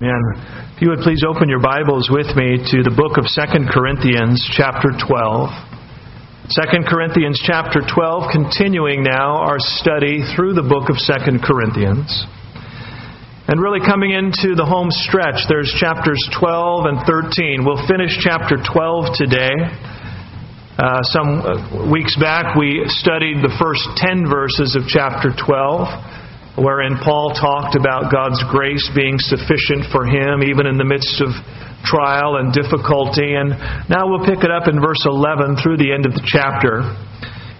Amen. If you would please open your Bibles with me to the book of 2 Corinthians, chapter 12. 2 Corinthians, chapter 12, continuing now our study through the book of 2 Corinthians. And really coming into the home stretch, there's chapters 12 and 13. We'll finish chapter 12 today. Uh, some weeks back, we studied the first 10 verses of chapter 12 wherein Paul talked about God's grace being sufficient for him even in the midst of trial and difficulty. And now we'll pick it up in verse 11 through the end of the chapter.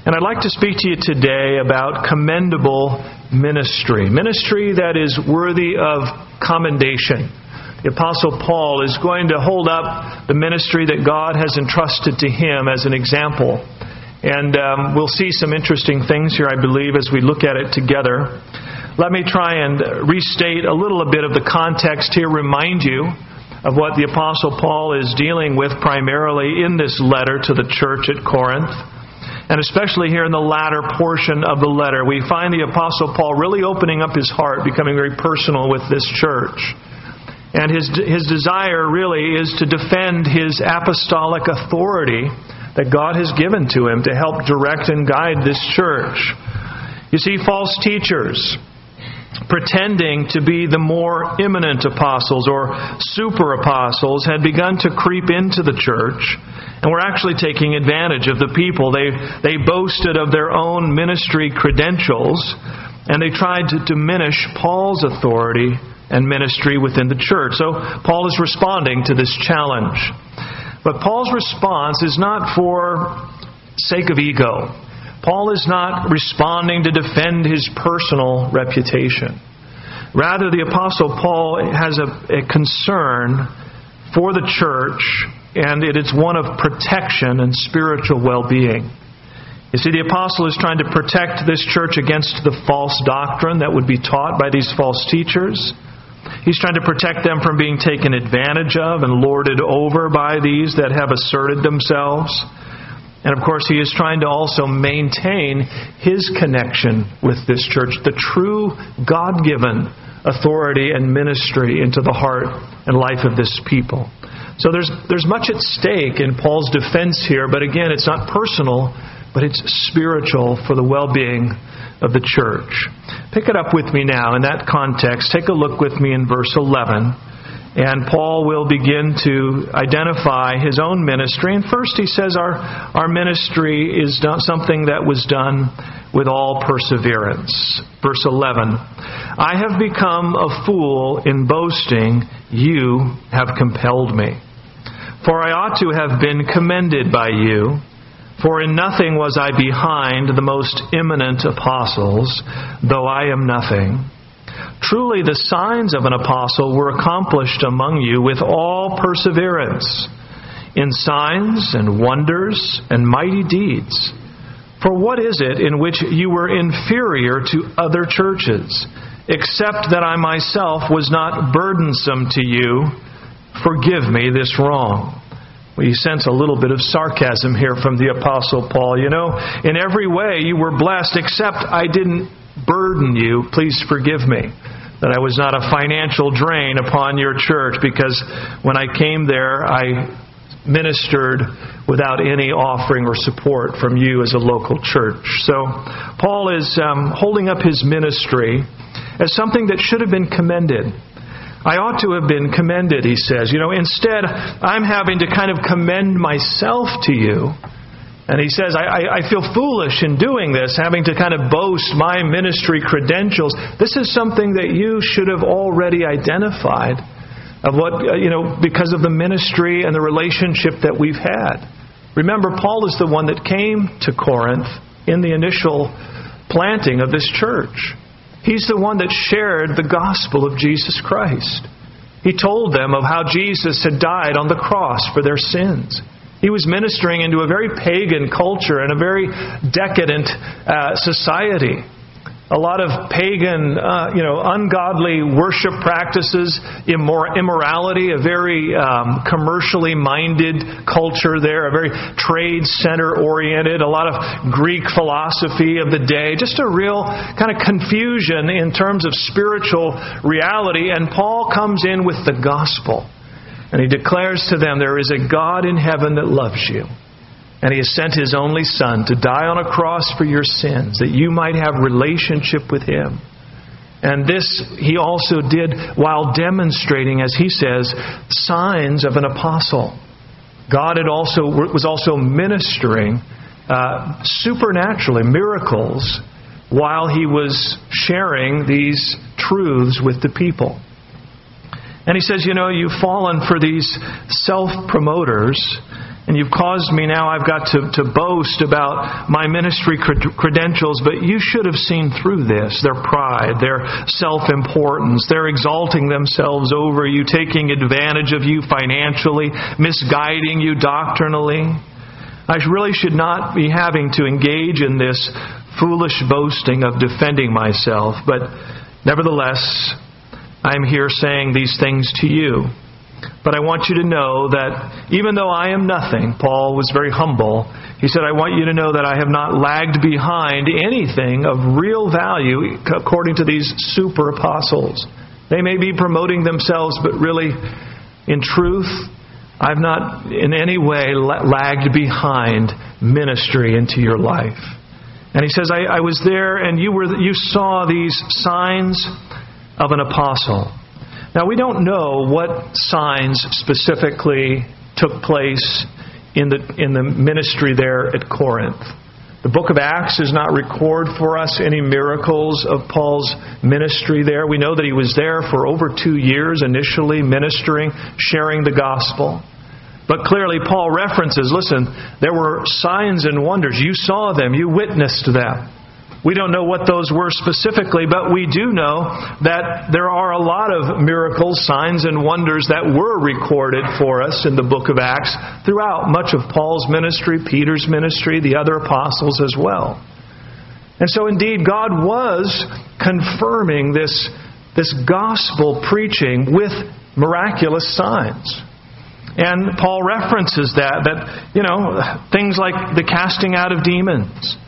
And I'd like to speak to you today about commendable ministry. Ministry that is worthy of commendation. The Apostle Paul is going to hold up the ministry that God has entrusted to him as an example. And um, we'll see some interesting things here, I believe, as we look at it together. Let me try and restate a little bit of the context here, remind you of what the Apostle Paul is dealing with primarily in this letter to the church at Corinth. And especially here in the latter portion of the letter, we find the Apostle Paul really opening up his heart, becoming very personal with this church. And his, his desire really is to defend his apostolic authority that God has given to him to help direct and guide this church. You see, false teachers, pretending to be the more eminent apostles or super apostles had begun to creep into the church and were actually taking advantage of the people. They, they boasted of their own ministry credentials and they tried to diminish Paul's authority and ministry within the church. So Paul is responding to this challenge. But Paul's response is not for sake of ego. Paul is not responding to defend his personal reputation. Rather, the Apostle Paul has a, a concern for the church, and it is one of protection and spiritual well being. You see, the apostle is trying to protect this church against the false doctrine that would be taught by these false teachers. He's trying to protect them from being taken advantage of and lorded over by these that have asserted themselves. And of course, he is trying to also maintain his connection with this church, the true God given authority and ministry into the heart and life of this people. So there's, there's much at stake in Paul's defense here, but again, it's not personal, but it's spiritual for the well being of the church. Pick it up with me now in that context. Take a look with me in verse 11. And Paul will begin to identify his own ministry. And first, he says, Our, our ministry is something that was done with all perseverance. Verse 11 I have become a fool in boasting, you have compelled me. For I ought to have been commended by you. For in nothing was I behind the most eminent apostles, though I am nothing. Truly, the signs of an apostle were accomplished among you with all perseverance, in signs and wonders and mighty deeds. For what is it in which you were inferior to other churches, except that I myself was not burdensome to you? Forgive me this wrong. We sense a little bit of sarcasm here from the Apostle Paul. You know, in every way you were blessed, except I didn't burden you. Please forgive me that I was not a financial drain upon your church because when I came there, I ministered without any offering or support from you as a local church. So, Paul is um, holding up his ministry as something that should have been commended. I ought to have been commended, he says. You know, instead, I'm having to kind of commend myself to you and he says, I, I, feel foolish in doing this, having to kind of boast my ministry credentials. This is something that you should have already identified of what, uh, you know, because of the ministry and the relationship that we've had. Remember, Paul is the one that came to Corinth in the initial planting of this church. He's the one that shared the gospel of Jesus Christ. He told them of how Jesus had died on the cross for their sins. He was ministering into a very pagan culture and a very decadent uh, society. a lot of pagan, uh, you know, ungodly worship practices, immor- immorality, a very um, commercially minded culture there, a very trade center oriented, a lot of Greek philosophy of the day, just a real kind of confusion in terms of spiritual reality. And Paul comes in with the gospel. And he declares to them, There is a God in heaven that loves you. And he has sent his only son to die on a cross for your sins, that you might have relationship with him. And this he also did while demonstrating, as he says, signs of an apostle. God had also was also ministering uh, supernaturally miracles while he was sharing these truths with the people. And he says, you know, you've fallen for these self promoters and you've caused me now, I've got to, to boast about my ministry credentials, but you should have seen through this their pride, their self importance, their exalting themselves over you, taking advantage of you financially, misguiding you doctrinally. I really should not be having to engage in this foolish boasting of defending myself, but nevertheless, I'm here saying these things to you but I want you to know that even though I am nothing, Paul was very humble. He said, I want you to know that I have not lagged behind anything of real value according to these super apostles. They may be promoting themselves, but really, in truth, I've not in any way lagged behind ministry into your life. And he says, I, I was there and you, were, you saw these signs of an apostle. Now, we don't know what signs specifically took place in the, in the ministry there at Corinth. The book of Acts does not record for us any miracles of Paul's ministry there. We know that he was there for over two years initially, ministering, sharing the gospel. But clearly, Paul references listen, there were signs and wonders. You saw them, you witnessed them. We don't know what those were specifically, but we do know that there are a lot of miracles, signs, and wonders that were recorded for us in the book of Acts throughout much of Paul's ministry, Peter's ministry, the other apostles as well. And so, indeed, God was confirming this, this gospel preaching with miraculous signs. And Paul references that, that, you know, things like the casting out of demons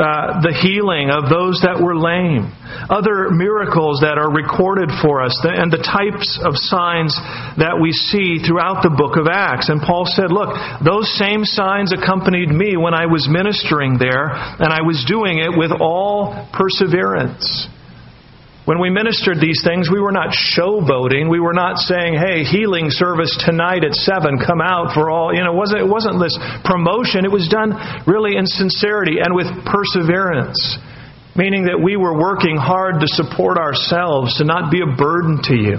uh, the healing of those that were lame, other miracles that are recorded for us, and the types of signs that we see throughout the book of Acts. And Paul said, Look, those same signs accompanied me when I was ministering there, and I was doing it with all perseverance. When we ministered these things, we were not showboating. We were not saying, "Hey, healing service tonight at seven, come out for all." You know, it wasn't it wasn't this promotion. It was done really in sincerity and with perseverance, meaning that we were working hard to support ourselves, to not be a burden to you.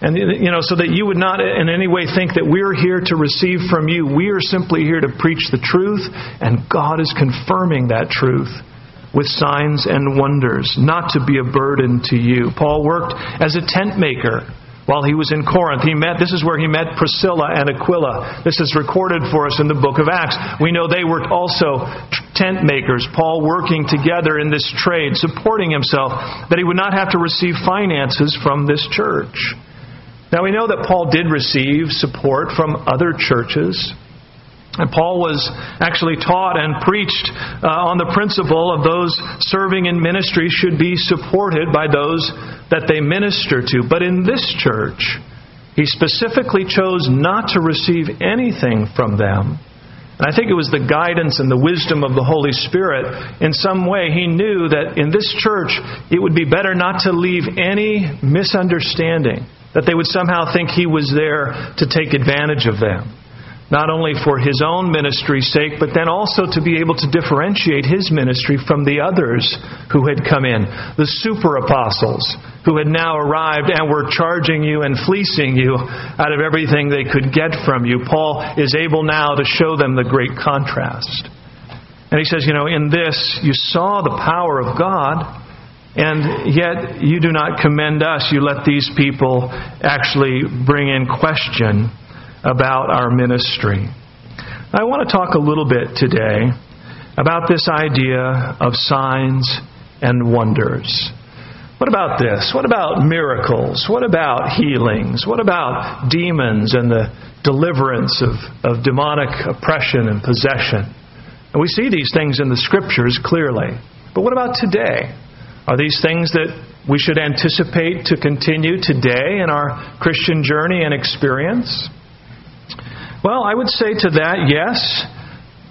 And, you know, so that you would not in any way think that we're here to receive from you. We are simply here to preach the truth, and God is confirming that truth with signs and wonders, not to be a burden to you. Paul worked as a tent maker while he was in Corinth. He met, this is where he met Priscilla and Aquila. This is recorded for us in the book of Acts. We know they were also tent makers, Paul working together in this trade, supporting himself, that he would not have to receive finances from this church. Now we know that Paul did receive support from other churches. And Paul was actually taught and preached uh, on the principle of those serving in ministry should be supported by those that they minister to. But in this church, he specifically chose not to receive anything from them. And I think it was the guidance and the wisdom of the Holy Spirit. In some way, he knew that in this church, it would be better not to leave any misunderstanding, that they would somehow think he was there to take advantage of them not only for his own ministry's sake, but then also to be able to differentiate his ministry from the others who had come in, the super apostles who had now arrived and were charging you and fleecing you out of everything they could get from you. Paul is able now to show them the great contrast. And he says, You know, in this you saw the power of God. And yet you do not commend us. You let these people actually bring in question about our ministry. I want to talk a little bit today about this idea of signs and wonders. What about this? What about miracles? What about healings? What about demons and the deliverance of, of demonic oppression and possession? And we see these things in the scriptures clearly. But what about today? Are these things that we should anticipate to continue today in our Christian journey and experience? Well, I would say to that, yes,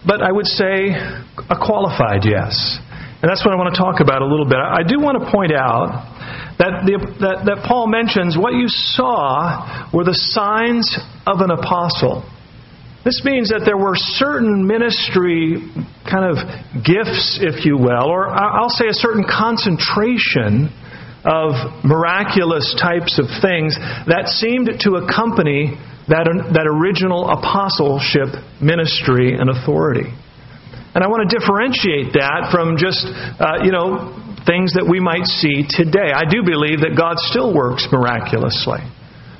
but I would say a qualified yes. And that's what I want to talk about a little bit. I do want to point out that, the, that, that Paul mentions what you saw were the signs of an apostle. This means that there were certain ministry kind of gifts, if you will, or I'll say a certain concentration of miraculous types of things that seemed to accompany that, that original apostleship ministry and authority. And I want to differentiate that from just, uh, you know, things that we might see today. I do believe that God still works miraculously.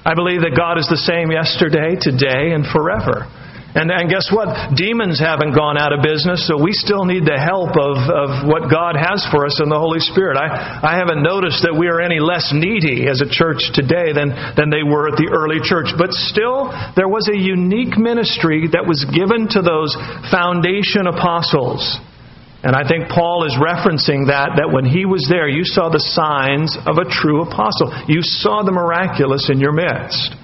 I believe that God is the same yesterday, today, and forever. And, and guess what? Demons haven't gone out of business, so we still need the help of, of what God has for us in the Holy Spirit. I, I haven't noticed that we are any less needy as a church today than, than they were at the early church. But still, there was a unique ministry that was given to those foundation apostles. And I think Paul is referencing that, that when he was there, you saw the signs of a true apostle. You saw the miraculous in your midst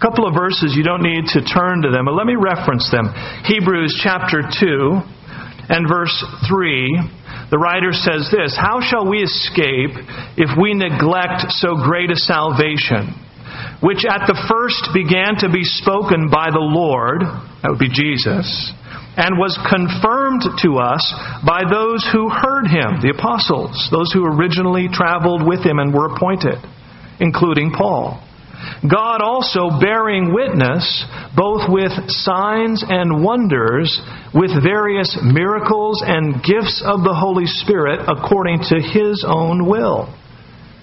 couple of verses, you don't need to turn to them, but let me reference them. Hebrews chapter 2 and verse 3, the writer says this How shall we escape if we neglect so great a salvation, which at the first began to be spoken by the Lord, that would be Jesus, and was confirmed to us by those who heard him, the apostles, those who originally traveled with him and were appointed, including Paul? God also bearing witness both with signs and wonders, with various miracles and gifts of the Holy Spirit according to His own will.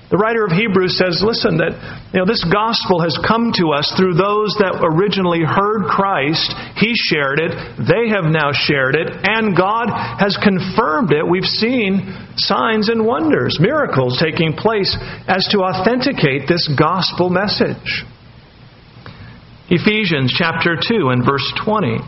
The writer of Hebrews says, listen, that you know, this gospel has come to us through those that originally heard Christ. He shared it. They have now shared it. And God has confirmed it. We've seen signs and wonders, miracles taking place as to authenticate this gospel message. Ephesians chapter 2 and verse 20.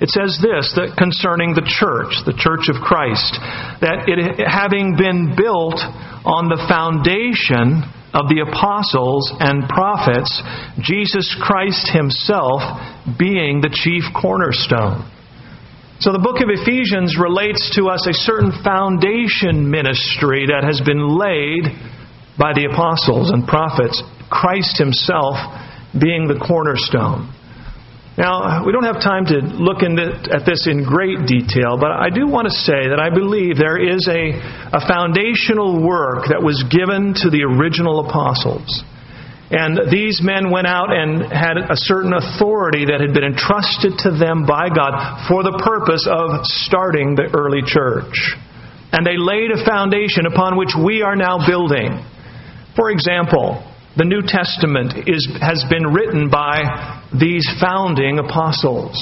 It says this that concerning the church, the church of Christ, that it having been built on the foundation of the apostles and prophets, Jesus Christ himself being the chief cornerstone. So the book of Ephesians relates to us a certain foundation ministry that has been laid by the apostles and prophets, Christ himself being the cornerstone. Now, we don't have time to look at this in great detail, but I do want to say that I believe there is a, a foundational work that was given to the original apostles. And these men went out and had a certain authority that had been entrusted to them by God for the purpose of starting the early church. And they laid a foundation upon which we are now building. For example, the New Testament is, has been written by these founding apostles.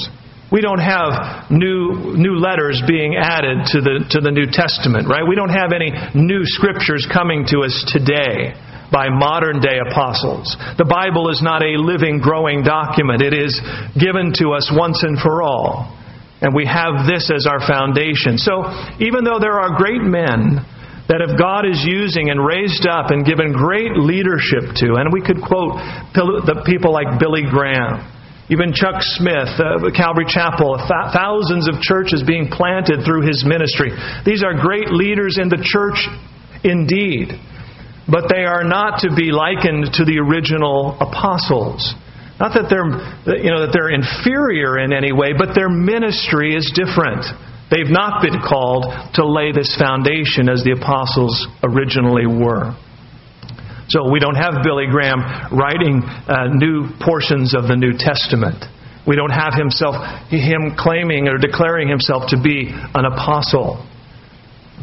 We don't have new, new letters being added to the, to the New Testament, right? We don't have any new scriptures coming to us today by modern day apostles. The Bible is not a living, growing document. It is given to us once and for all. And we have this as our foundation. So, even though there are great men that if God is using and raised up and given great leadership to, and we could quote the people like Billy Graham, even Chuck Smith, uh, Calvary Chapel, thousands of churches being planted through his ministry. These are great leaders in the church indeed, but they are not to be likened to the original apostles. Not that they're, you know, that they're inferior in any way, but their ministry is different. They've not been called to lay this foundation as the apostles originally were. So we don't have Billy Graham writing uh, new portions of the New Testament. We don't have himself, him claiming or declaring himself to be an apostle.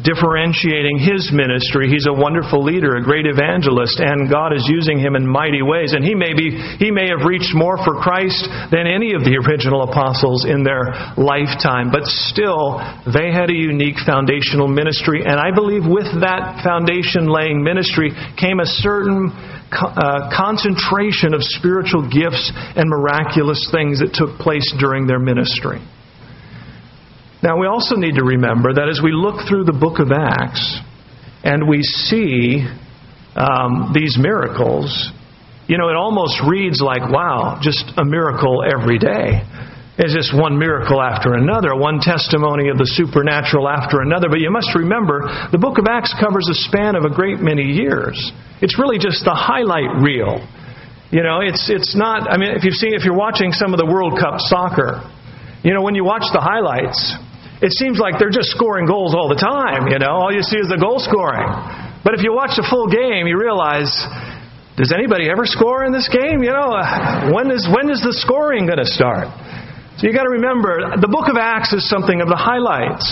Differentiating his ministry. He's a wonderful leader, a great evangelist, and God is using him in mighty ways. And he may be he may have reached more for Christ than any of the original apostles in their lifetime, but still they had a unique foundational ministry, and I believe with that foundation laying ministry came a certain uh, concentration of spiritual gifts and miraculous things that took place during their ministry. Now, we also need to remember that as we look through the book of Acts and we see um, these miracles, you know, it almost reads like, wow, just a miracle every day. It's just one miracle after another, one testimony of the supernatural after another. But you must remember, the book of Acts covers a span of a great many years. It's really just the highlight reel. You know, it's, it's not, I mean, if you've seen, if you're watching some of the World Cup soccer, you know, when you watch the highlights, it seems like they're just scoring goals all the time, you know. All you see is the goal scoring. But if you watch the full game, you realize does anybody ever score in this game? You know, uh, when is when is the scoring going to start? So you got to remember, the book of Acts is something of the highlights.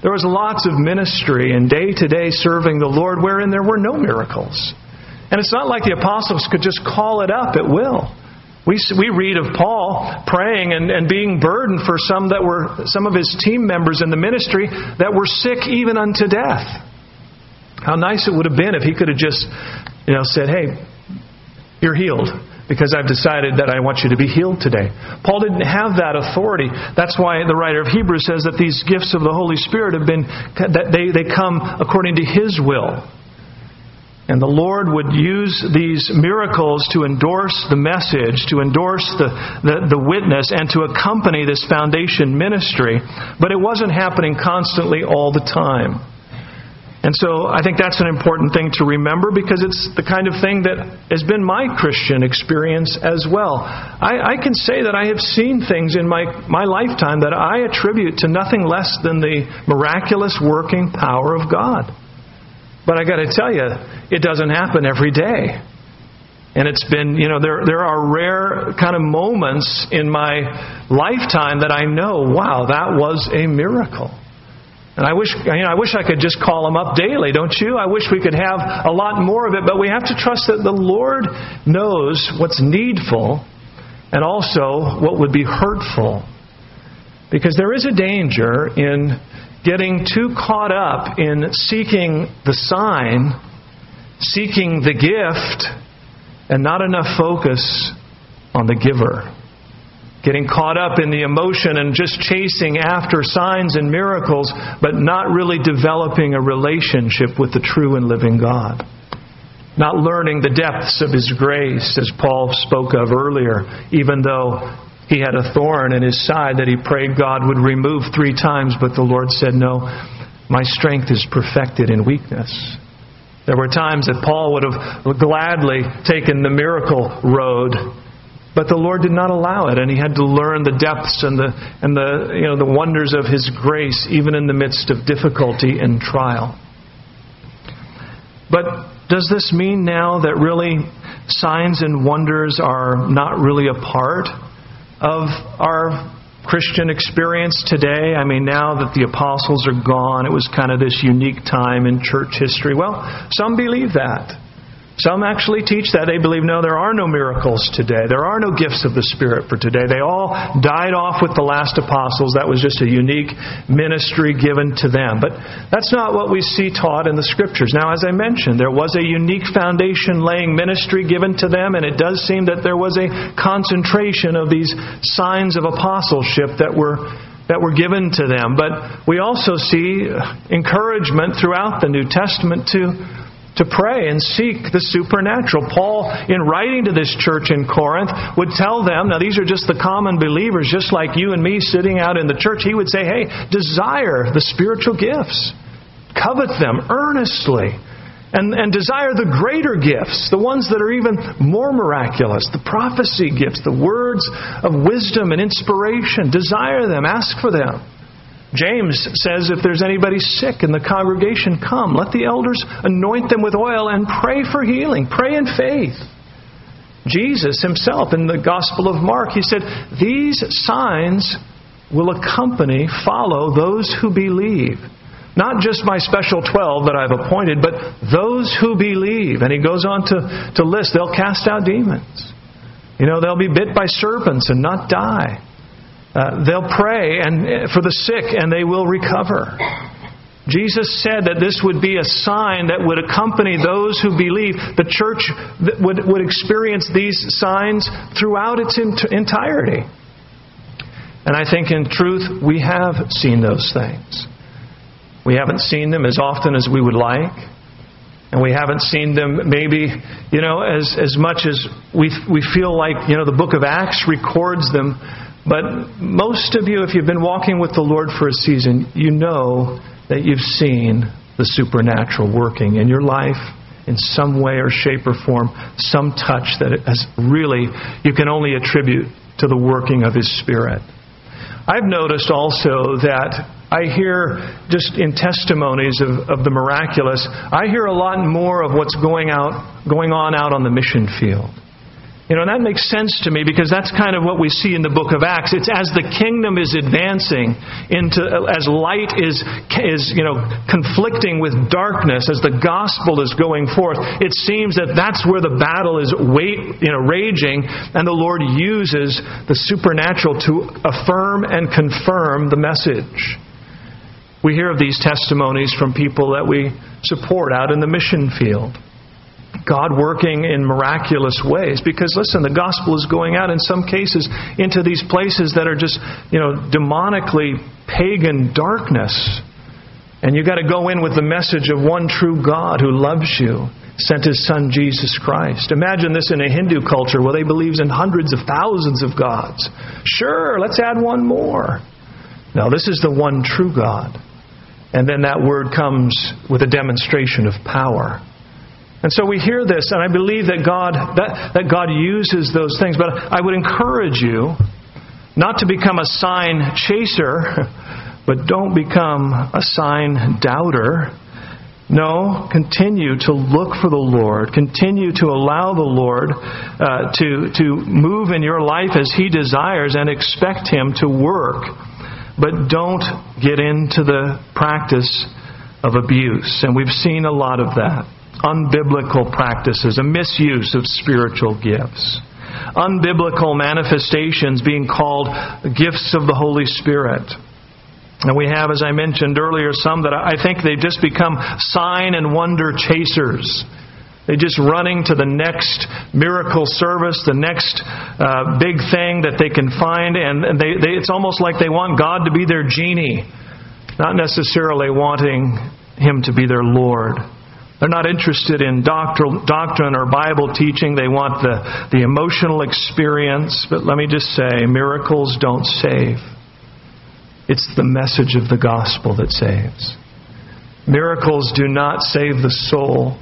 There was lots of ministry and day to day serving the Lord wherein there were no miracles. And it's not like the apostles could just call it up at will. We, we read of Paul praying and, and being burdened for some that were some of his team members in the ministry that were sick even unto death. How nice it would have been if he could have just, you know, said, "Hey, you're healed." because I've decided that I want you to be healed today. Paul didn't have that authority. That's why the writer of Hebrews says that these gifts of the Holy Spirit have been that they, they come according to his will. And the Lord would use these miracles to endorse the message, to endorse the, the, the, witness, and to accompany this foundation ministry. But it wasn't happening constantly all the time. And so I think that's an important thing to remember because it's the kind of thing that has been my Christian experience as well. I, I can say that I have seen things in my, my lifetime that I attribute to nothing less than the miraculous working power of God. But I got to tell you, it doesn't happen every day. And it's been, you know, there, there are rare kind of moments in my lifetime that I know, wow, that was a miracle. And I wish, you know, I wish I could just call them up daily, don't you? I wish we could have a lot more of it, but we have to trust that the Lord knows what's needful and also what would be hurtful. Because there is a danger in getting too caught up in seeking the sign, seeking the gift, and not enough focus on the giver. Getting caught up in the emotion and just chasing after signs and miracles, but not really developing a relationship with the true and living God. Not learning the depths of His grace, as Paul spoke of earlier, even though he had a thorn in his side that he prayed God would remove three times, but the Lord said, No, my strength is perfected in weakness. There were times that Paul would have gladly taken the miracle road, but the Lord did not allow it, and he had to learn the depths and the, and the, you know, the wonders of his grace, even in the midst of difficulty and trial. But does this mean now that really signs and wonders are not really a part of our Christian experience today. I mean, now that the apostles are gone, it was kind of this unique time in church history. Well, some believe that. Some actually teach that. They believe, no, there are no miracles today. There are no gifts of the Spirit for today. They all died off with the last apostles. That was just a unique ministry given to them. But that's not what we see taught in the Scriptures. Now, as I mentioned, there was a unique foundation laying ministry given to them, and it does seem that there was a concentration of these signs of apostleship that were that were given to them. But we also see encouragement throughout the New Testament to to pray and seek the supernatural. Paul, in writing to this church in Corinth, would tell them, now these are just the common believers, just like you and me sitting out in the church. He would say, hey, desire the spiritual gifts, covet them earnestly. And, and desire the greater gifts, the ones that are even more miraculous, the prophecy gifts, the words of wisdom and inspiration. Desire them, ask for them. James says, if there's anybody sick in the congregation, come. Let the elders anoint them with oil and pray for healing. Pray in faith. Jesus himself, in the Gospel of Mark, he said, These signs will accompany, follow those who believe. Not just my special 12 that I've appointed, but those who believe. And he goes on to, to list they'll cast out demons. You know, they'll be bit by serpents and not die. Uh, they'll pray and for the sick and they will recover. Jesus said that this would be a sign that would accompany those who believe. The church would, would experience these signs throughout its entirety. And I think in truth, we have seen those things. We haven't seen them as often as we would like. And we haven't seen them maybe, you know, as, as much as we, we feel like, you know, the book of Acts records them. But most of you, if you've been walking with the Lord for a season, you know that you've seen the supernatural working in your life in some way or shape or form, some touch that has really, you can only attribute to the working of His Spirit. I've noticed also that I hear just in testimonies of, of the miraculous, I hear a lot more of what's going out going on out on the mission field. You know, and that makes sense to me because that's kind of what we see in the book of Acts. It's as the kingdom is advancing into, as light is, is, you know, conflicting with darkness, as the gospel is going forth, it seems that that's where the battle is wait, you know, raging, and the Lord uses the supernatural to affirm and confirm the message. We hear of these testimonies from people that we support out in the mission field. God working in miraculous ways. Because listen, the gospel is going out in some cases into these places that are just, you know, demonically pagan darkness. And you've got to go in with the message of one true God who loves you, sent his son Jesus Christ. Imagine this in a Hindu culture where they believe in hundreds of thousands of gods. Sure, let's add one more. No, this is the one true God. And then that word comes with a demonstration of power. And so we hear this, and I believe that God, that, that God uses those things. But I would encourage you not to become a sign chaser, but don't become a sign doubter. No, continue to look for the Lord. Continue to allow the Lord uh, to, to move in your life as He desires and expect Him to work. But don't get into the practice of abuse. And we've seen a lot of that unbiblical practices, a misuse of spiritual gifts, unbiblical manifestations being called gifts of the Holy Spirit. And we have, as I mentioned earlier, some that I think they've just become sign and wonder chasers. They're just running to the next miracle service, the next uh, big thing that they can find, and they, they, it's almost like they want God to be their genie, not necessarily wanting Him to be their Lord. They're not interested in doctrine or Bible teaching. They want the, the emotional experience. But let me just say miracles don't save. It's the message of the gospel that saves. Miracles do not save the soul.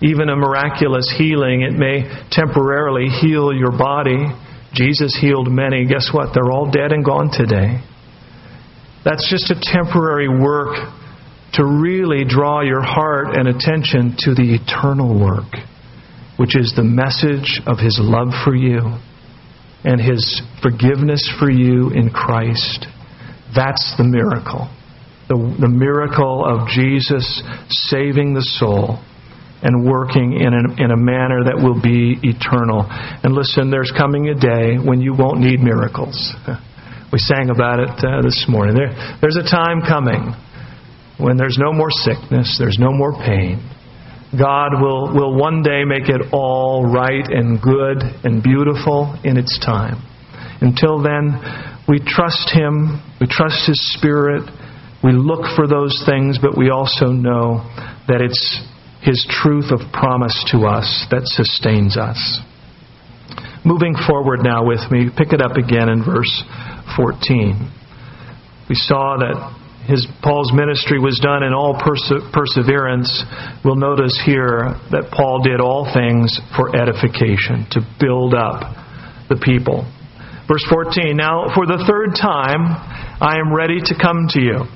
Even a miraculous healing, it may temporarily heal your body. Jesus healed many. Guess what? They're all dead and gone today. That's just a temporary work to really draw your heart and attention to the eternal work, which is the message of His love for you and His forgiveness for you in Christ. That's the miracle. The, the miracle of Jesus saving the soul and working in a, in a manner that will be eternal. And listen, there's coming a day when you won't need miracles. We sang about it uh, this morning. There, there's a time coming when there's no more sickness, there's no more pain, God will, will one day make it all right and good and beautiful in its time. Until then, we trust Him, we trust His Spirit, we look for those things, but we also know that it's His truth of promise to us that sustains us. Moving forward now with me, pick it up again in verse 14. We saw that his Paul's ministry was done in all perse- perseverance, we'll notice here that Paul did all things for edification, to build up the people. Verse 14 Now, for the third time, I am ready to come to you,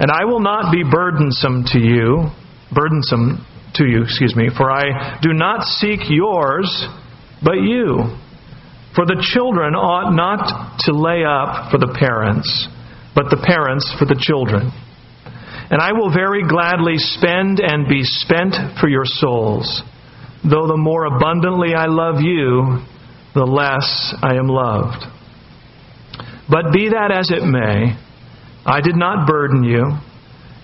and I will not be burdensome to you, burdensome to you, excuse me, for I do not seek yours, but you. For the children ought not to lay up for the parents but the parents for the children. And I will very gladly spend and be spent for your souls. Though the more abundantly I love you, the less I am loved. But be that as it may, I did not burden you.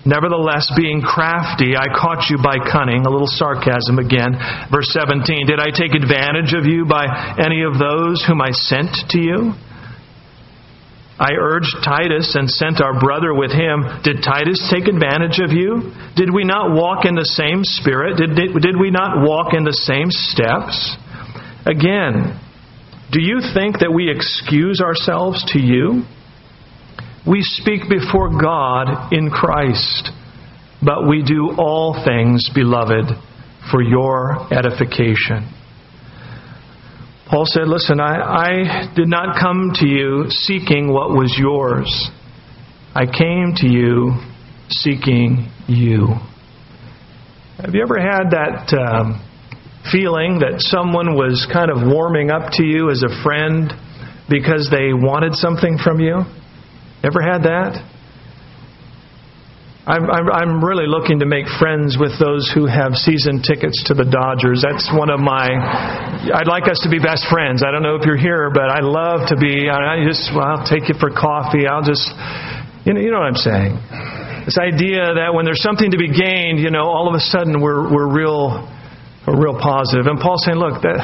Nevertheless, being crafty, I caught you by cunning. A little sarcasm again. Verse 17 Did I take advantage of you by any of those whom I sent to you? I urged Titus and sent our brother with him. Did Titus take advantage of you? Did we not walk in the same spirit? Did, did, did we not walk in the same steps? Again, do you think that we excuse ourselves to you? We speak before God in Christ, but we do all things, beloved, for your edification. Paul said, Listen, I, I did not come to you seeking what was yours. I came to you seeking you. Have you ever had that um, feeling that someone was kind of warming up to you as a friend because they wanted something from you? Ever had that? I'm, I'm, really looking to make friends with those who have season tickets to the Dodgers. That's one of my. I'd like us to be best friends. I don't know if you're here, but I love to be. I just. Well, I'll take you for coffee. I'll just. You know, you know what I'm saying. This idea that when there's something to be gained, you know, all of a sudden we're we're real, we're real positive. And Paul's saying, look, that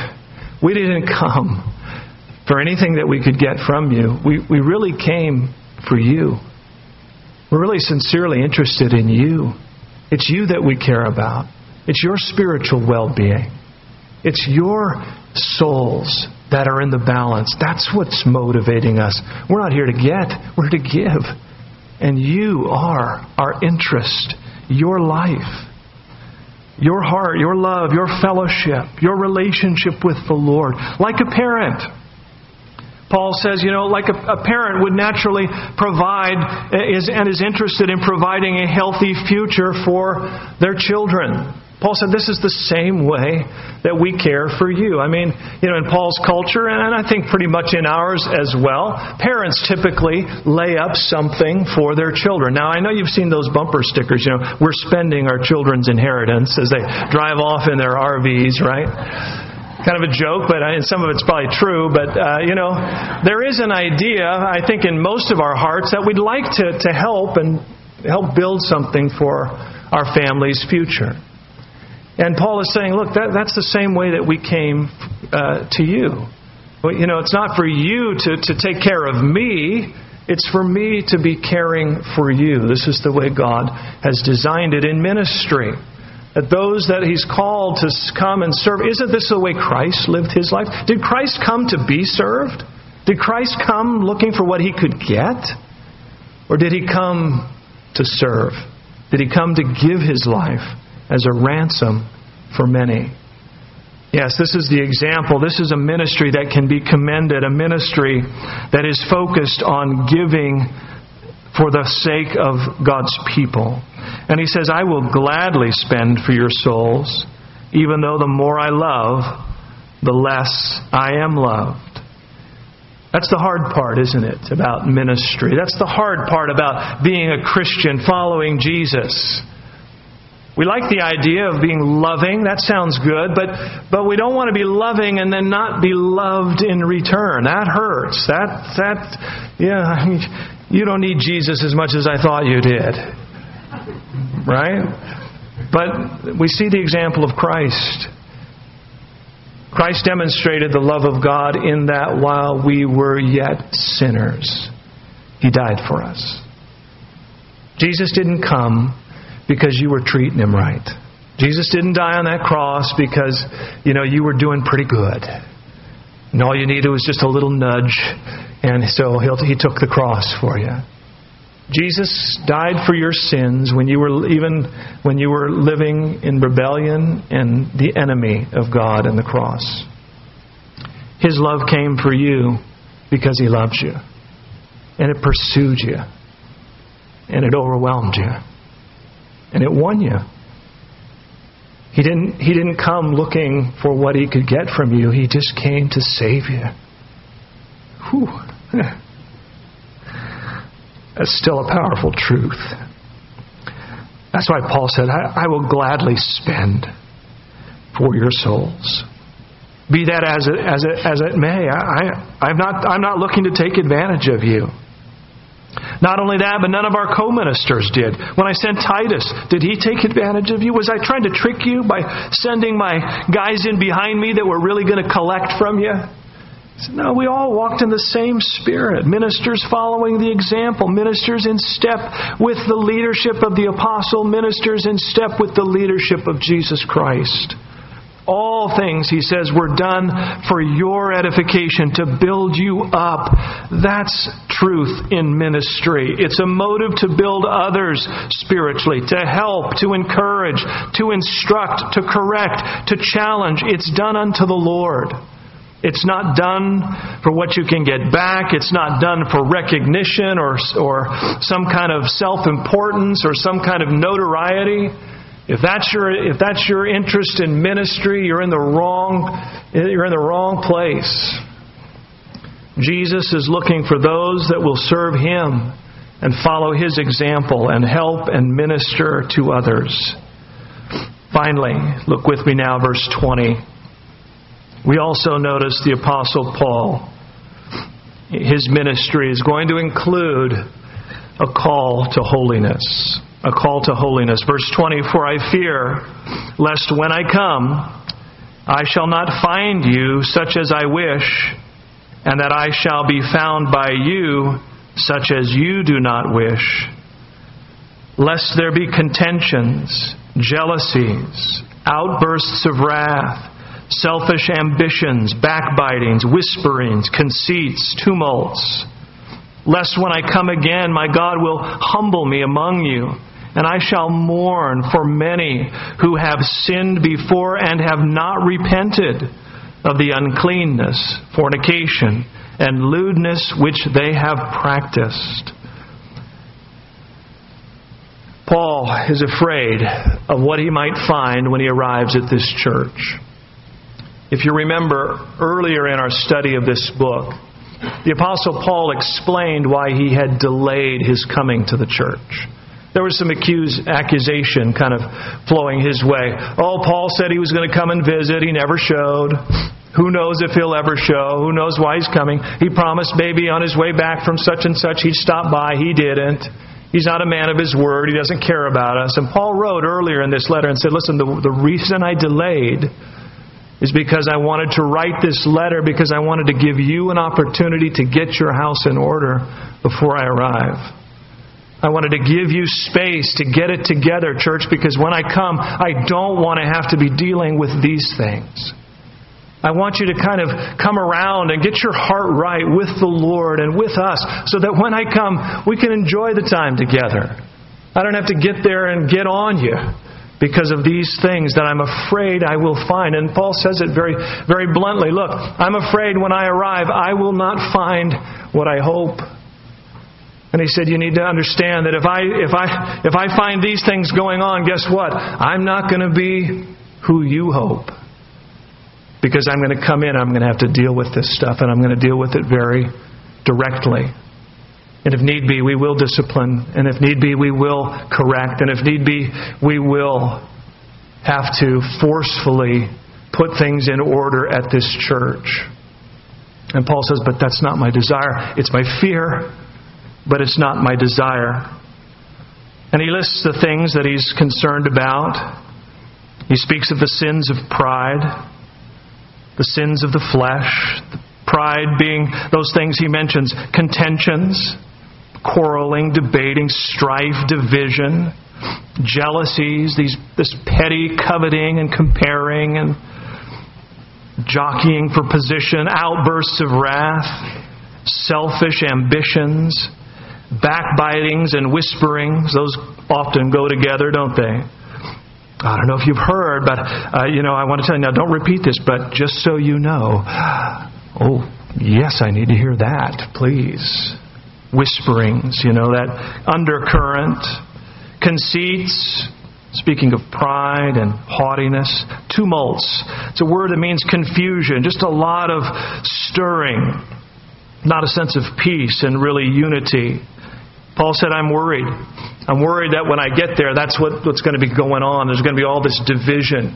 we didn't come for anything that we could get from you. We we really came for you. We're really sincerely interested in you. It's you that we care about. It's your spiritual well being. It's your souls that are in the balance. That's what's motivating us. We're not here to get, we're to give. And you are our interest, your life, your heart, your love, your fellowship, your relationship with the Lord. Like a parent Paul says, you know, like a, a parent would naturally provide eh, is, and is interested in providing a healthy future for their children. Paul said this is the same way that we care for you. I mean, you know, in Paul's culture, and I think pretty much in ours as well, parents typically lay up something for their children. Now, I know you've seen those bumper stickers, you know, we're spending our children's inheritance as they drive off in their RVs, right? Kind of a joke, but I, some of it's probably true. But uh, you know, there is an idea, I think, in most of our hearts that we'd like to to help and help build something for our family's future. And Paul is saying, look, that, that's the same way that we came uh, to you. You know, it's not for you to, to take care of me. It's for me to be caring for you. This is the way God has designed it in ministry that those that he's called to come and serve. Isn't this the way Christ lived his life? Did Christ come to be served? Did Christ come looking for what he could get? Or did he come to serve? Did he come to give his life as a ransom for many? Yes, this is the example. This is a ministry that can be commended, a ministry that is focused on giving for the sake of God's people. And he says, I will gladly spend for your souls, even though the more I love, the less I am loved. That's the hard part, isn't it, about ministry? That's the hard part about being a Christian, following Jesus. We like the idea of being loving. That sounds good, but but we don't want to be loving and then not be loved in return. That hurts. That that yeah, you don't need Jesus as much as I thought you did. Right? But we see the example of Christ. Christ demonstrated the love of God in that while we were yet sinners, He died for us. Jesus didn't come because you were treating Him right. Jesus didn't die on that cross because, you know, you were doing pretty good. And all you needed was just a little nudge, and so He took the cross for you. Jesus died for your sins when you were even when you were living in rebellion and the enemy of God and the cross. His love came for you because he loves you. And it pursued you. And it overwhelmed you. And it won you. He didn't, he didn't come looking for what he could get from you. He just came to save you. Whew. That's still a powerful truth. That's why Paul said, I, I will gladly spend for your souls. Be that as it, as it, as it may, I, I, am not, I'm not looking to take advantage of you. Not only that, but none of our co ministers did. When I sent Titus, did he take advantage of you? Was I trying to trick you by sending my guys in behind me that were really going to collect from you? No, we all walked in the same spirit. Ministers following the example, ministers in step with the leadership of the apostle, ministers in step with the leadership of Jesus Christ. All things, he says, were done for your edification, to build you up. That's truth in ministry. It's a motive to build others spiritually, to help, to encourage, to instruct, to correct, to challenge. It's done unto the Lord. It's not done for what you can get back. It's not done for recognition or, or some kind of self importance or some kind of notoriety. If that's your if that's your interest in ministry, you're in the wrong you're in the wrong place. Jesus is looking for those that will serve him and follow his example and help and minister to others. Finally, look with me now verse 20. We also notice the apostle Paul his ministry is going to include a call to holiness a call to holiness. Verse 20 For I fear lest when I come, I shall not find you such as I wish, and that I shall be found by you such as you do not wish. Lest there be contentions, jealousies, outbursts of wrath, selfish ambitions, backbitings, whisperings, conceits, tumults. Lest when I come again, my God will humble me among you and I shall mourn for many who have sinned before and have not repented of the uncleanness, fornication, and lewdness which they have practiced. Paul is afraid of what he might find when he arrives at this church. If you remember earlier in our study of this book, the Apostle Paul explained why he had delayed his coming to the church there was some accuse, accusation kind of flowing his way. Oh, Paul said he was going to come and visit. He never showed. Who knows if he'll ever show? Who knows why he's coming? He promised maybe on his way back from such and such he'd stop by. He didn't. He's not a man of his word. He doesn't care about us. And Paul wrote earlier in this letter and said, Listen, the, the reason I delayed is because I wanted to write this letter because I wanted to give you an opportunity to get your house in order before I arrive. I wanted to give you space to get it together, church, because when I come, I don't want to have to be dealing with these things. I want you to kind of come around and get your heart right with the Lord and with us so that when I come, we can enjoy the time together. I don't have to get there and get on you because of these things that I'm afraid I will find. And Paul says it very, very bluntly. Look, I'm afraid when I arrive, I will not find what I hope. And he said, You need to understand that if I, if I, if I find these things going on, guess what? I'm not going to be who you hope. Because I'm going to come in, I'm going to have to deal with this stuff, and I'm going to deal with it very directly. And if need be, we will discipline. And if need be, we will correct. And if need be, we will have to forcefully put things in order at this church. And Paul says, But that's not my desire. It's my fear but it's not my desire. And he lists the things that he's concerned about. He speaks of the sins of pride, the sins of the flesh, the pride being those things he mentions contentions, quarreling, debating, strife, division, jealousies, these, this petty coveting and comparing and jockeying for position, outbursts of wrath, selfish ambitions backbitings and whisperings, those often go together, don't they? I don't know if you've heard, but uh, you know, I want to tell you now. Don't repeat this, but just so you know. Oh, yes, I need to hear that, please. Whisperings, you know, that undercurrent, conceits. Speaking of pride and haughtiness, tumults. It's a word that means confusion, just a lot of stirring, not a sense of peace and really unity. Paul said, I'm worried. I'm worried that when I get there, that's what, what's going to be going on. There's going to be all this division.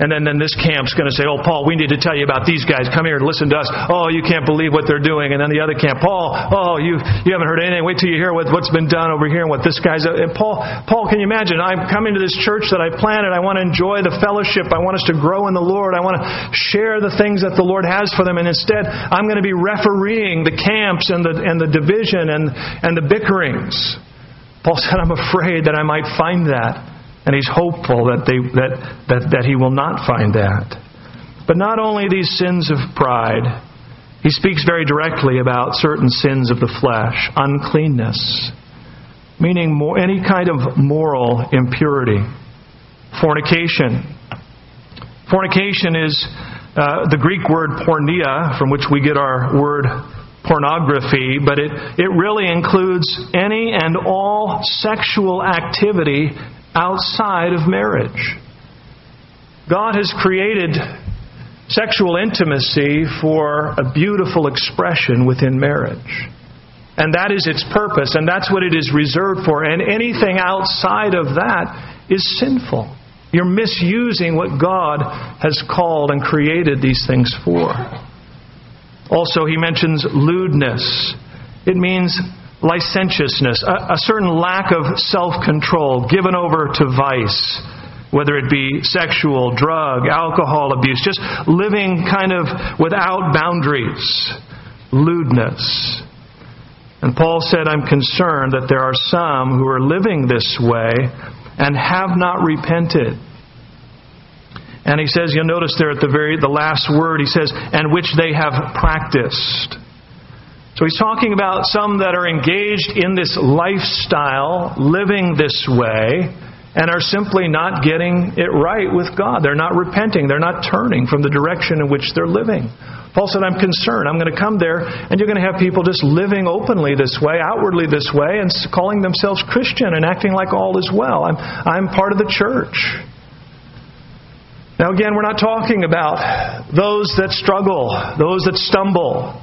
And then, then this camp's going to say, Oh, Paul, we need to tell you about these guys. Come here and listen to us. Oh, you can't believe what they're doing. And then the other camp, Paul, oh, you, you haven't heard anything. Wait till you hear what, what's been done over here and what this guy's. And Paul, Paul, can you imagine? I'm coming to this church that I planted. I want to enjoy the fellowship. I want us to grow in the Lord. I want to share the things that the Lord has for them. And instead, I'm going to be refereeing the camps and the, and the division and, and the bickerings. Paul said, I'm afraid that I might find that. And he's hopeful that, they, that, that, that he will not find that. But not only these sins of pride, he speaks very directly about certain sins of the flesh, uncleanness, meaning more, any kind of moral impurity, fornication. Fornication is uh, the Greek word porneia, from which we get our word pornography, but it, it really includes any and all sexual activity outside of marriage. God has created sexual intimacy for a beautiful expression within marriage. And that is its purpose, and that's what it is reserved for. And anything outside of that is sinful. You're misusing what God has called and created these things for. Also, he mentions lewdness. It means licentiousness, a, a certain lack of self control, given over to vice, whether it be sexual, drug, alcohol abuse, just living kind of without boundaries, lewdness. And Paul said, I'm concerned that there are some who are living this way and have not repented. And he says, you'll notice there at the very the last word, he says, and which they have practiced. So he's talking about some that are engaged in this lifestyle, living this way, and are simply not getting it right with God. They're not repenting. They're not turning from the direction in which they're living. Paul said, I'm concerned. I'm going to come there, and you're going to have people just living openly this way, outwardly this way, and calling themselves Christian and acting like all is well. I'm, I'm part of the church. Now, again, we're not talking about those that struggle, those that stumble,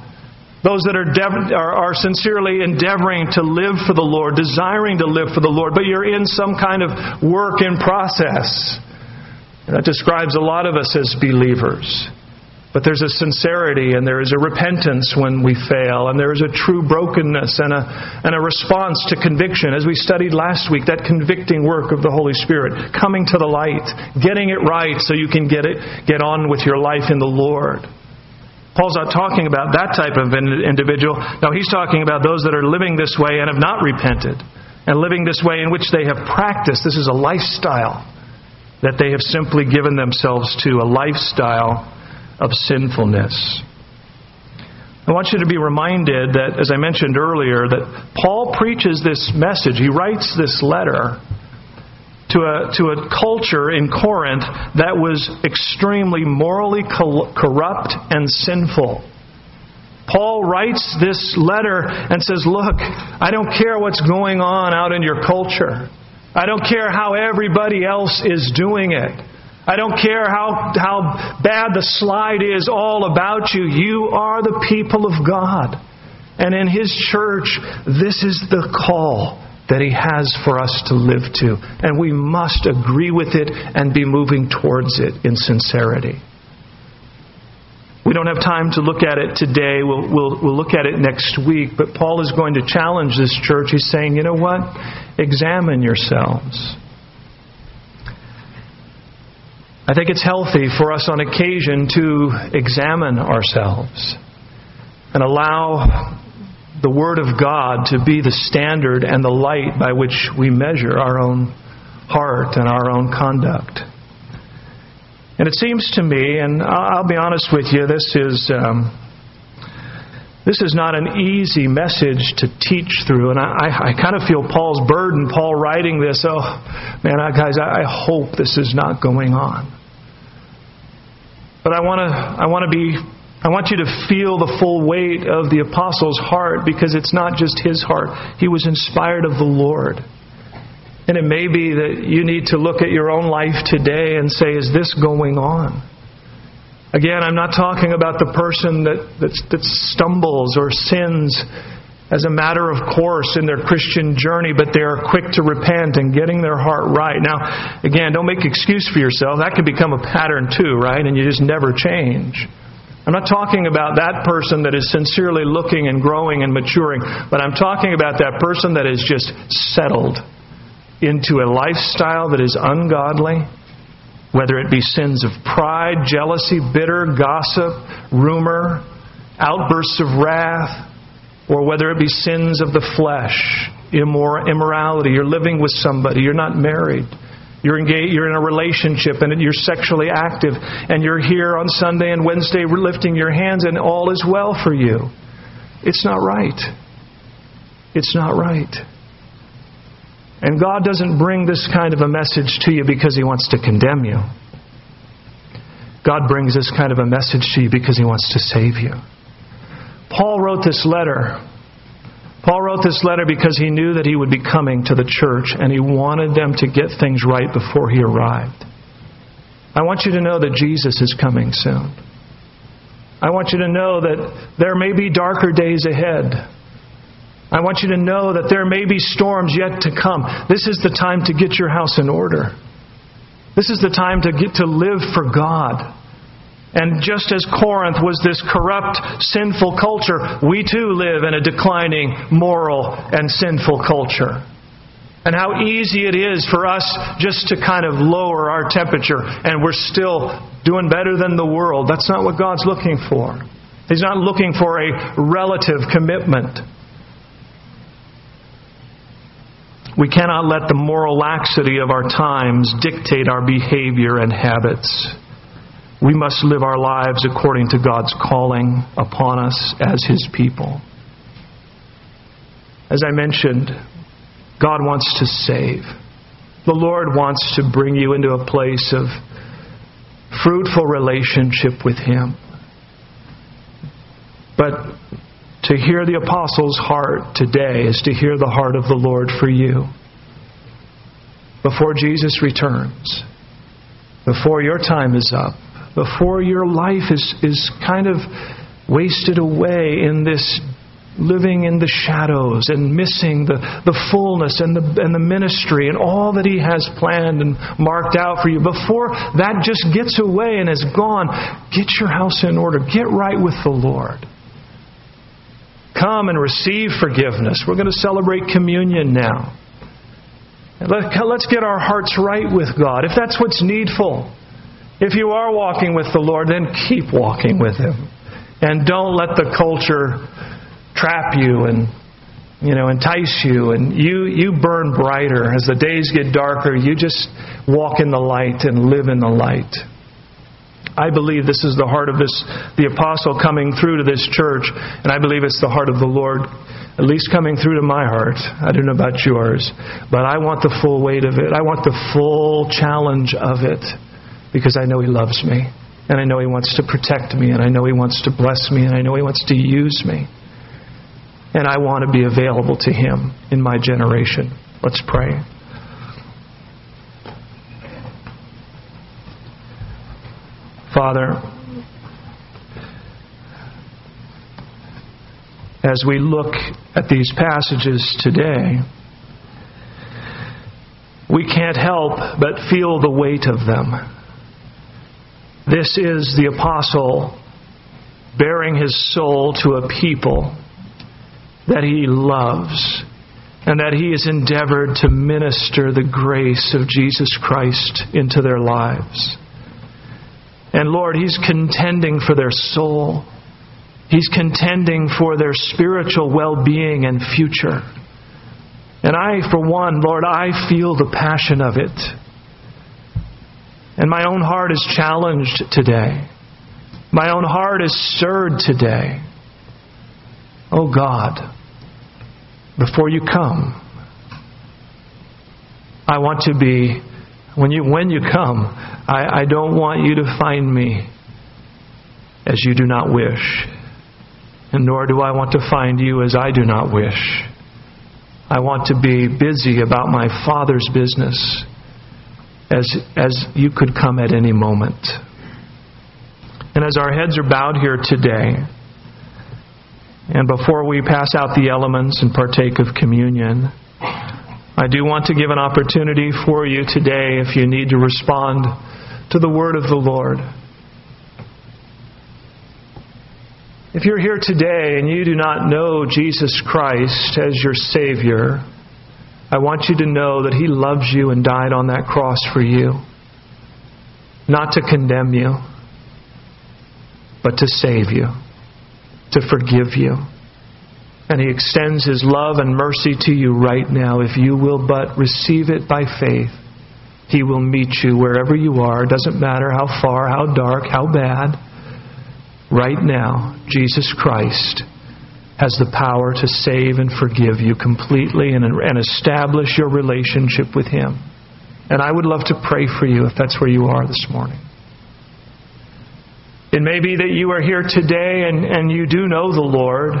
those that are, dev- are, are, sincerely endeavoring to live for the Lord, desiring to live for the Lord, but you're in some kind of work in process. And that describes a lot of us as believers. But there's a sincerity and there is a repentance when we fail, and there is a true brokenness and a, and a response to conviction. As we studied last week, that convicting work of the Holy Spirit, coming to the light, getting it right so you can get, it, get on with your life in the Lord. Paul's not talking about that type of individual. No, he's talking about those that are living this way and have not repented, and living this way in which they have practiced. This is a lifestyle that they have simply given themselves to, a lifestyle of sinfulness. I want you to be reminded that, as I mentioned earlier, that Paul preaches this message. He writes this letter to a, to a culture in Corinth that was extremely morally corrupt and sinful. Paul writes this letter and says, Look, I don't care what's going on out in your culture. I don't care how everybody else is doing it. I don't care how, how bad the slide is all about you. You are the people of God. And in His church, this is the call that He has for us to live to. And we must agree with it and be moving towards it in sincerity. We don't have time to look at it today. We'll, we'll, we'll look at it next week. But Paul is going to challenge this church. He's saying, you know what? Examine yourselves. I think it's healthy for us on occasion to examine ourselves and allow the Word of God to be the standard and the light by which we measure our own heart and our own conduct. And it seems to me, and I'll be honest with you, this is. Um, this is not an easy message to teach through, and I, I, kind of feel Paul's burden. Paul writing this, oh man, guys, I, I hope this is not going on. But I want to, I want to be I want you to feel the full weight of the apostle's heart because it's not just his heart. He was inspired of the Lord. And it may be that you need to look at your own life today and say, is this going on? Again, I'm not talking about the person that, that, that stumbles or sins as a matter of course in their Christian journey, but they are quick to repent and getting their heart right. Now, again, don't make excuse for yourself. That can become a pattern too, right? And you just never change. I'm not talking about that person that is sincerely looking and growing and maturing, but I'm talking about that person that is just settled into a lifestyle that is ungodly, whether it be sins of pride, jealousy, bitter, gossip, rumor, outbursts of wrath, or whether it be sins of the flesh, immor- immorality, you're living with somebody, you're not married. You're engaged, you're in a relationship and you're sexually active and you're here on Sunday and Wednesday lifting your hands and all is well for you. It's not right. It's not right. And God doesn't bring this kind of a message to you because He wants to condemn you. God brings this kind of a message to you because He wants to save you. Paul wrote this letter. Paul wrote this letter because he knew that he would be coming to the church and he wanted them to get things right before he arrived. I want you to know that Jesus is coming soon. I want you to know that there may be darker days ahead. I want you to know that there may be storms yet to come. This is the time to get your house in order. This is the time to get to live for God. And just as Corinth was this corrupt, sinful culture, we too live in a declining moral and sinful culture. And how easy it is for us just to kind of lower our temperature and we're still doing better than the world. That's not what God's looking for. He's not looking for a relative commitment. We cannot let the moral laxity of our times dictate our behavior and habits. We must live our lives according to God's calling upon us as His people. As I mentioned, God wants to save. The Lord wants to bring you into a place of fruitful relationship with Him. But to hear the apostle's heart today is to hear the heart of the Lord for you. Before Jesus returns, before your time is up, before your life is, is kind of wasted away in this living in the shadows and missing the, the fullness and the, and the ministry and all that He has planned and marked out for you. Before that just gets away and is gone, get your house in order. Get right with the Lord. Come and receive forgiveness. We're going to celebrate communion now. Let's get our hearts right with God. If that's what's needful, if you are walking with the Lord, then keep walking with Him. And don't let the culture trap you and you know entice you. And you you burn brighter. As the days get darker you just walk in the light and live in the light. I believe this is the heart of this the apostle coming through to this church and i believe it's the heart of the lord at least coming through to my heart. I don't know about yours but i want the full weight of it. I want the full challenge of it because I know He loves me. And I know He wants to protect me. And I know He wants to bless me. And I know He wants to use me. And I want to be available to Him in my generation. Let's pray. Father, as we look at these passages today, we can't help but feel the weight of them. This is the apostle baring his soul to a people that he loves and that he has endeavored to minister the grace of Jesus Christ into their lives. And Lord, he's contending for their soul. He's contending for their spiritual well being and future. And I, for one, Lord, I feel the passion of it. And my own heart is challenged today. My own heart is stirred today. Oh God, before you come, I want to be, when you, when you come, I, I don't want you to find me as you do not wish. And nor do I want to find you as I do not wish. I want to be busy about my Father's business as, as you could come at any moment. And as our heads are bowed here today, And before we pass out the elements and partake of communion, I do want to give an opportunity for you today if you need to respond to the word of the Lord. If you're here today and you do not know Jesus Christ as your Savior, I want you to know that He loves you and died on that cross for you. Not to condemn you, but to save you, to forgive you. And He extends His love and mercy to you right now. If you will but receive it by faith, He will meet you wherever you are. It doesn't matter how far, how dark, how bad. Right now, Jesus Christ has the power to save and forgive you completely and, and establish your relationship with Him. And I would love to pray for you if that's where you are this morning. It may be that you are here today and, and you do know the Lord,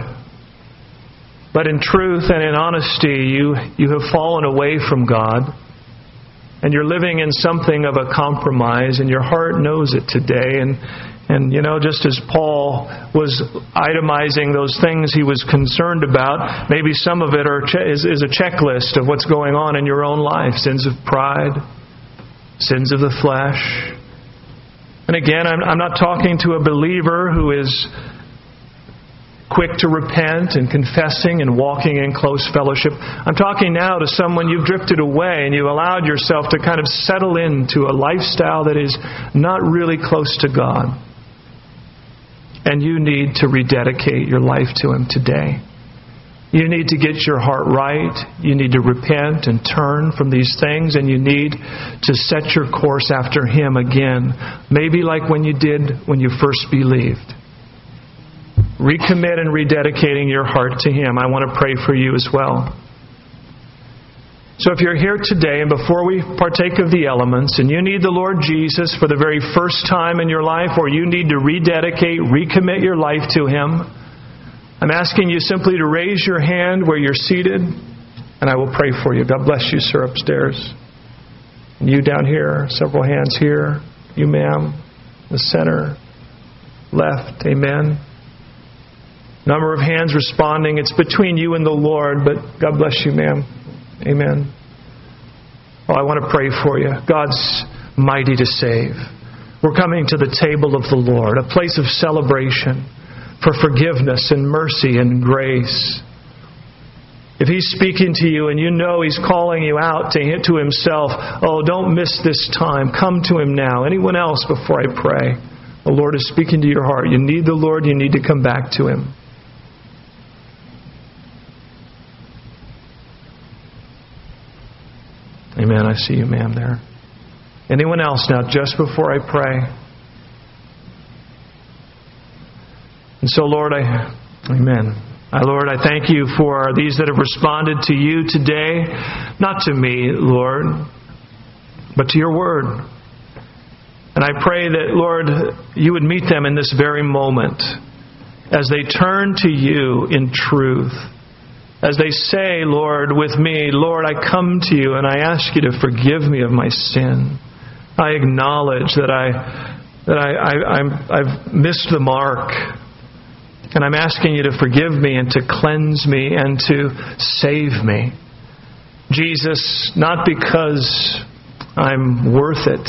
but in truth and in honesty, you, you have fallen away from God and you're living in something of a compromise, and your heart knows it today. And, and you know, just as Paul was itemizing those things he was concerned about, maybe some of it are, is, is a checklist of what's going on in your own life sins of pride, sins of the flesh. And again, I'm, I'm not talking to a believer who is quick to repent and confessing and walking in close fellowship. I'm talking now to someone you've drifted away and you've allowed yourself to kind of settle into a lifestyle that is not really close to God. And you need to rededicate your life to Him today. You need to get your heart right. You need to repent and turn from these things, and you need to set your course after Him again. Maybe like when you did when you first believed recommit and rededicating your heart to Him. I want to pray for you as well. So if you're here today and before we partake of the elements and you need the Lord Jesus for the very first time in your life or you need to rededicate, recommit your life to Him, I'm asking you simply to raise your hand where you're seated and I will pray for you. God bless you, sir, upstairs. And you down here, several hands here. You, ma'am, the center, left. Amen. Number of hands responding. It's between you and the Lord, but God bless you, ma'am. Amen. Well, I want to pray for you. God's mighty to save. We're coming to the table of the Lord, a place of celebration for forgiveness and mercy and grace. If He's speaking to you and you know He's calling you out to, to Himself, oh, don't miss this time. Come to Him now. Anyone else before I pray? The Lord is speaking to your heart. You need the Lord, you need to come back to Him. Amen. I see you, ma'am, there. Anyone else now, just before I pray? And so, Lord, I, amen. I, Lord, I thank you for these that have responded to you today, not to me, Lord, but to your word. And I pray that, Lord, you would meet them in this very moment as they turn to you in truth as they say, Lord, with me, Lord, I come to you and I ask you to forgive me of my sin. I acknowledge that I that I, I, have missed the mark. And I'm asking you to forgive me and to cleanse me and to save me. Jesus, not because I'm worth it,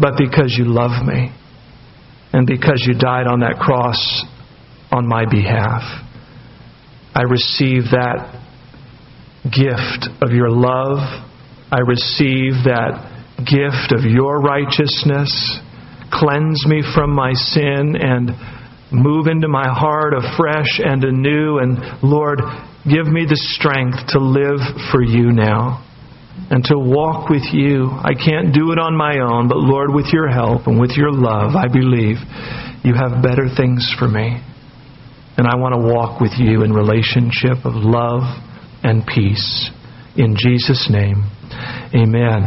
but because you love me and because you died on that cross on my behalf. I receive that gift of your love. I receive that gift of your righteousness. Cleanse me from my sin and move into my heart afresh and anew. And Lord, give me the strength to live for you now and to walk with you. I can't do it on my own, but Lord, with your help and with your love, I believe you have better things for me. And I want to walk with you in relationship of love and peace. In Jesus' name, amen.